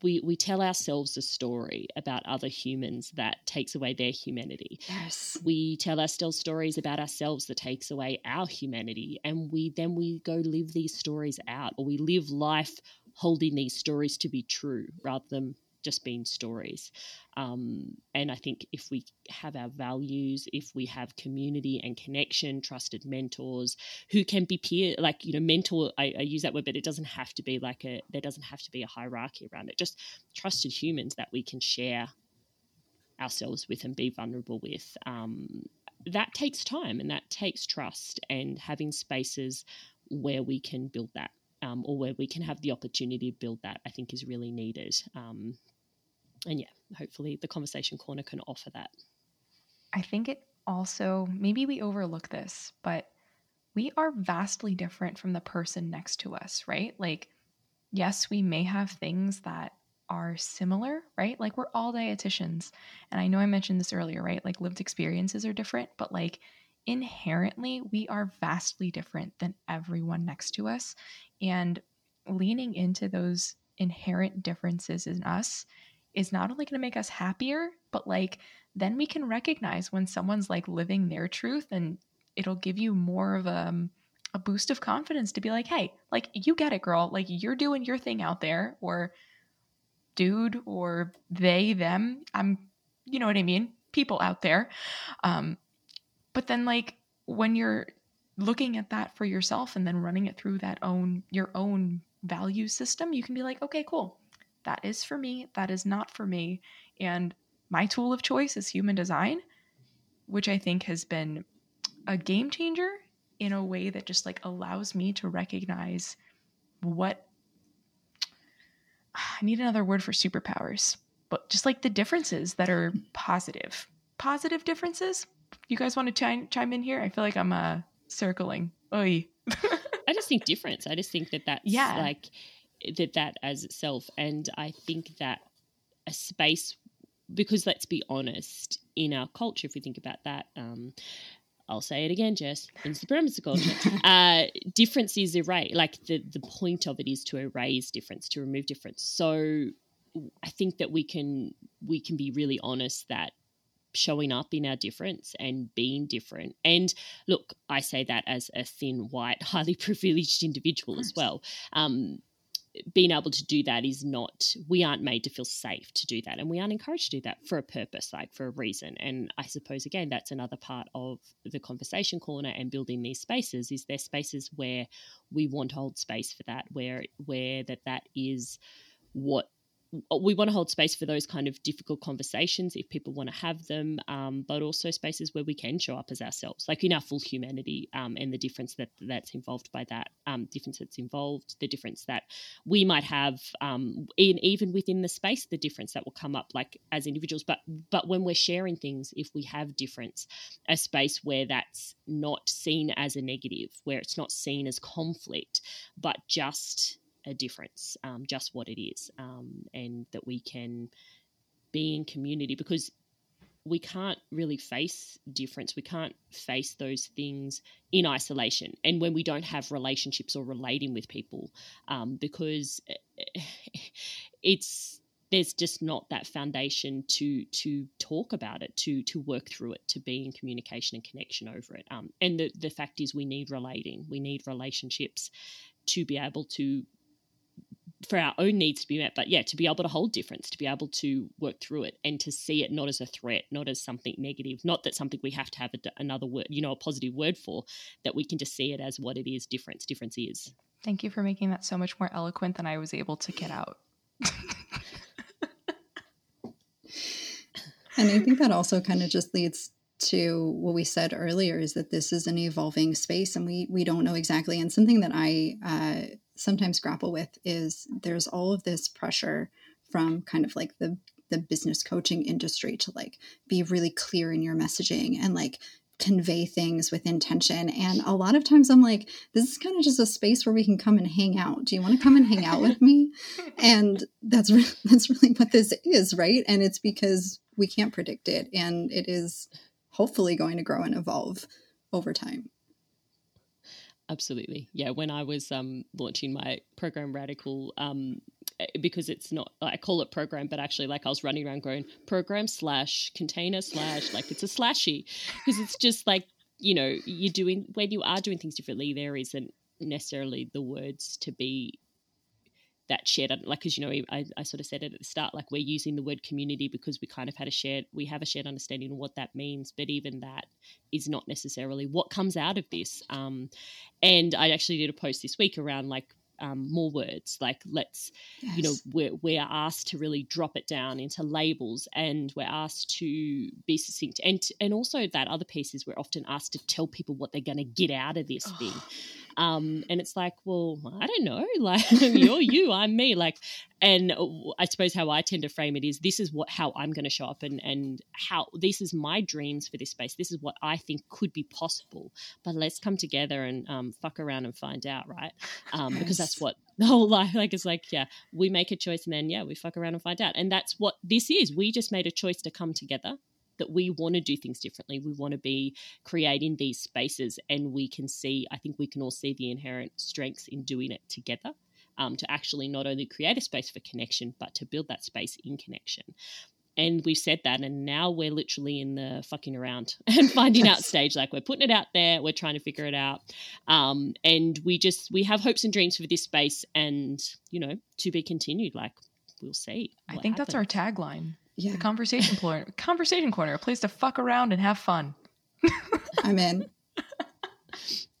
We, we tell ourselves a story about other humans that takes away their humanity. Yes. We tell ourselves stories about ourselves that takes away our humanity. And we then we go live these stories out or we live life holding these stories to be true rather than just being stories. Um, and I think if we have our values, if we have community and connection, trusted mentors who can be peer, like, you know, mentor, I, I, use that word, but it doesn't have to be like a, there doesn't have to be a hierarchy around it, just trusted humans that we can share ourselves with and be vulnerable with. Um, that takes time and that takes trust and having spaces where we can build that um, or where we can have the opportunity to build that, I think is really needed. Um, and yeah, hopefully the conversation corner can offer that. I think it also, maybe we overlook this, but we are vastly different from the person next to us, right? Like, yes, we may have things that are similar, right? Like, we're all dietitians. And I know I mentioned this earlier, right? Like, lived experiences are different, but like, inherently, we are vastly different than everyone next to us. And leaning into those inherent differences in us is not only going to make us happier, but like then we can recognize when someone's like living their truth and it'll give you more of a, um, a boost of confidence to be like, hey, like you get it, girl. Like you're doing your thing out there, or dude, or they, them. I'm, you know what I mean? People out there. Um, but then like when you're looking at that for yourself and then running it through that own your own value system, you can be like, okay, cool that is for me, that is not for me. And my tool of choice is human design, which I think has been a game changer in a way that just like allows me to recognize what I need another word for superpowers, but just like the differences that are positive. Positive differences. You guys want to chime, chime in here? I feel like I'm uh circling. Oy. I just think difference. I just think that that's yeah. like that that as itself and i think that a space because let's be honest in our culture if we think about that um, I'll say it again, Jess. In supremacy culture, uh, difference is erased. Like the the point of it is to erase difference, to remove difference. So I think that we can we can be really honest that showing up in our difference and being different. And look, I say that as a thin, white, highly privileged individual as well. Um, being able to do that is not we aren't made to feel safe to do that. And we aren't encouraged to do that for a purpose like for a reason. And i suppose again that's another part of the conversation corner and building these spaces is there spaces where we want to hold space for that where where that that is what we want to hold space for those kind of difficult conversations if people want to have them, um, but also spaces where we can show up as ourselves, like in our full humanity, um, and the difference that that's involved by that, um, difference that's involved, the difference that we might have, um, in even within the space, the difference that will come up, like as individuals. But but when we're sharing things, if we have difference, a space where that's not seen as a negative, where it's not seen as conflict, but just a difference, um, just what it is, um, and that we can be in community because we can't really face difference. We can't face those things in isolation, and when we don't have relationships or relating with people, um, because it's there's just not that foundation to to talk about it, to to work through it, to be in communication and connection over it. Um, and the the fact is, we need relating, we need relationships to be able to for our own needs to be met, but yeah, to be able to hold difference, to be able to work through it and to see it not as a threat, not as something negative, not that something we have to have a, another word, you know, a positive word for, that we can just see it as what it is difference. Difference is. Thank you for making that so much more eloquent than I was able to get out. and I think that also kind of just leads to what we said earlier is that this is an evolving space and we we don't know exactly and something that i uh, sometimes grapple with is there's all of this pressure from kind of like the the business coaching industry to like be really clear in your messaging and like convey things with intention. And a lot of times I'm like, this is kind of just a space where we can come and hang out. Do you want to come and hang out with me? And that's re- that's really what this is, right? And it's because we can't predict it and it is hopefully going to grow and evolve over time. Absolutely. Yeah, when I was um, launching my program Radical um, Eh, because it's not I call it program, but actually like I was running around going program slash container slash like it's a slashy because it's just like you know you're doing when you are doing things differently there isn't necessarily the words to be that shared like because you know I, I sort of said it at the start like we're using the word community because we kind of had a shared we have a shared understanding of what that means but even that is not necessarily what comes out of this um, and i actually did a post this week around like um, more words. Like let's, yes. you know, we're, we're asked to really drop it down into labels, and we're asked to be succinct. And and also that other piece is we're often asked to tell people what they're going to get out of this oh. thing. Um, and it's like, well, I don't know. Like you're you, I'm me. Like, and I suppose how I tend to frame it is this is what how I'm going to show up, and and how this is my dreams for this space. This is what I think could be possible. But let's come together and um, fuck around and find out, right? Um, yes. Because that's what the whole life like is like. Yeah, we make a choice, and then yeah, we fuck around and find out. And that's what this is. We just made a choice to come together that we want to do things differently. We want to be creating these spaces, and we can see, I think we can all see the inherent strengths in doing it together. Um, to actually not only create a space for connection, but to build that space in connection. And we've said that, and now we're literally in the fucking around and finding out stage. Like we're putting it out there, we're trying to figure it out, um, and we just we have hopes and dreams for this space, and you know, to be continued. Like we'll see. I think happens. that's our tagline. Yeah. The conversation corner, conversation corner, a place to fuck around and have fun. I'm in.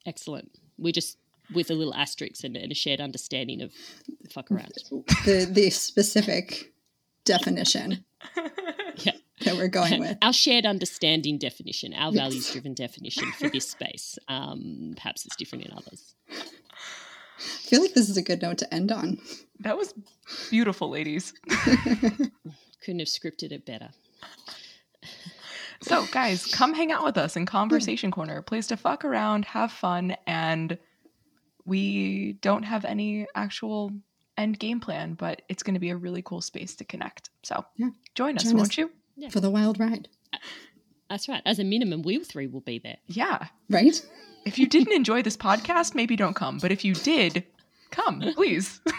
Excellent. We just with a little asterisk and, and, a shared understanding of fuck around. The the specific definition. yeah. That we're going with. Our shared understanding definition, our yes. values driven definition for this space. Um, perhaps it's different in others. I feel like this is a good note to end on. That was beautiful, ladies couldn't have scripted it better. so, guys, come hang out with us in hmm. Conversation Corner, a place to fuck around, have fun, and we don't have any actual end game plan, but it's going to be a really cool space to connect. So, yeah. join us, join won't us you? Yeah. For the wild ride. That's right. As a minimum, we three will be there. Yeah. Right? If you didn't enjoy this podcast, maybe don't come. But if you did, come, please.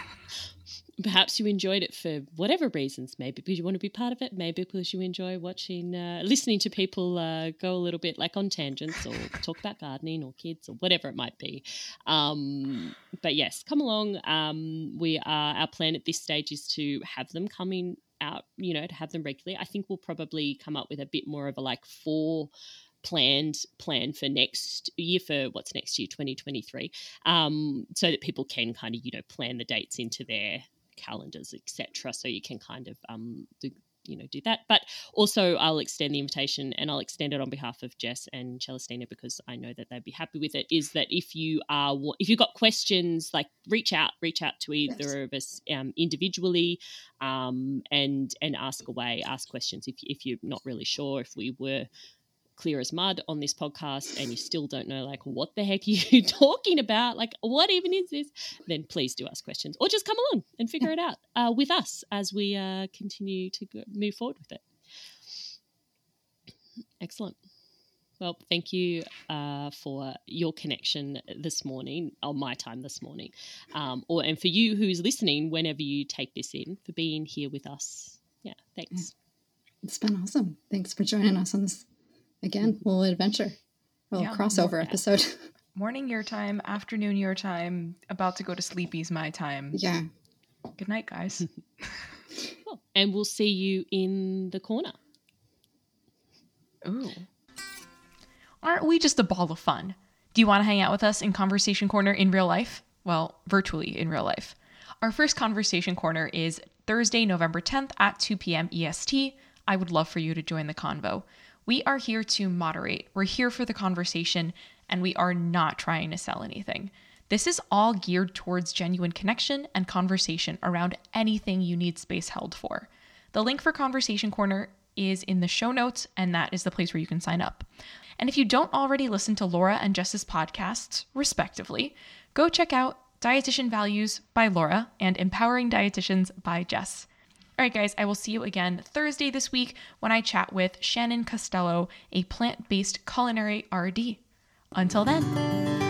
perhaps you enjoyed it for whatever reasons. Maybe because you want to be part of it. Maybe because you enjoy watching uh, listening to people uh, go a little bit like on tangents or talk about gardening or kids or whatever it might be. Um, but yes come along. Um, we are our plan at this stage is to have them coming out you know to have them regularly. I think we'll probably come up with a bit more of a like four planned plan for next year for what's next year 2023 um, so that people can kind of you know plan the dates into their calendars, etc. So you can kind of um, do, you know do that. But also, I'll extend the invitation, and I'll extend it on behalf of Jess and Celestina because I know that they'd be happy with it. Is that if you are if you've got questions, like reach out, reach out to either yes. of us um, individually, um, and and ask away, ask questions if if you're not really sure if we were clear as mud on this podcast and you still don't know like what the heck are you talking about like what even is this then please do ask questions or just come along and figure it out uh, with us as we uh, continue to go, move forward with it excellent well, thank you uh, for your connection this morning, or my time this morning, um, or and for you who's listening whenever you take this in, for being here with us. Yeah, thanks. It's been awesome. Thanks for joining us on this again, little adventure, a little yeah, crossover more, episode. Morning your time, afternoon your time, about to go to sleepy's my time. Yeah. Good night, guys. cool. And we'll see you in the corner. Ooh. Aren't we just a ball of fun? Do you want to hang out with us in Conversation Corner in real life? Well, virtually in real life. Our first Conversation Corner is Thursday, November 10th at 2 p.m. EST. I would love for you to join the convo. We are here to moderate. We're here for the conversation, and we are not trying to sell anything. This is all geared towards genuine connection and conversation around anything you need space held for. The link for Conversation Corner is in the show notes, and that is the place where you can sign up. And if you don't already listen to Laura and Jess's podcasts, respectively, go check out Dietitian Values by Laura and Empowering Dietitians by Jess. All right, guys, I will see you again Thursday this week when I chat with Shannon Costello, a plant based culinary RD. Until then.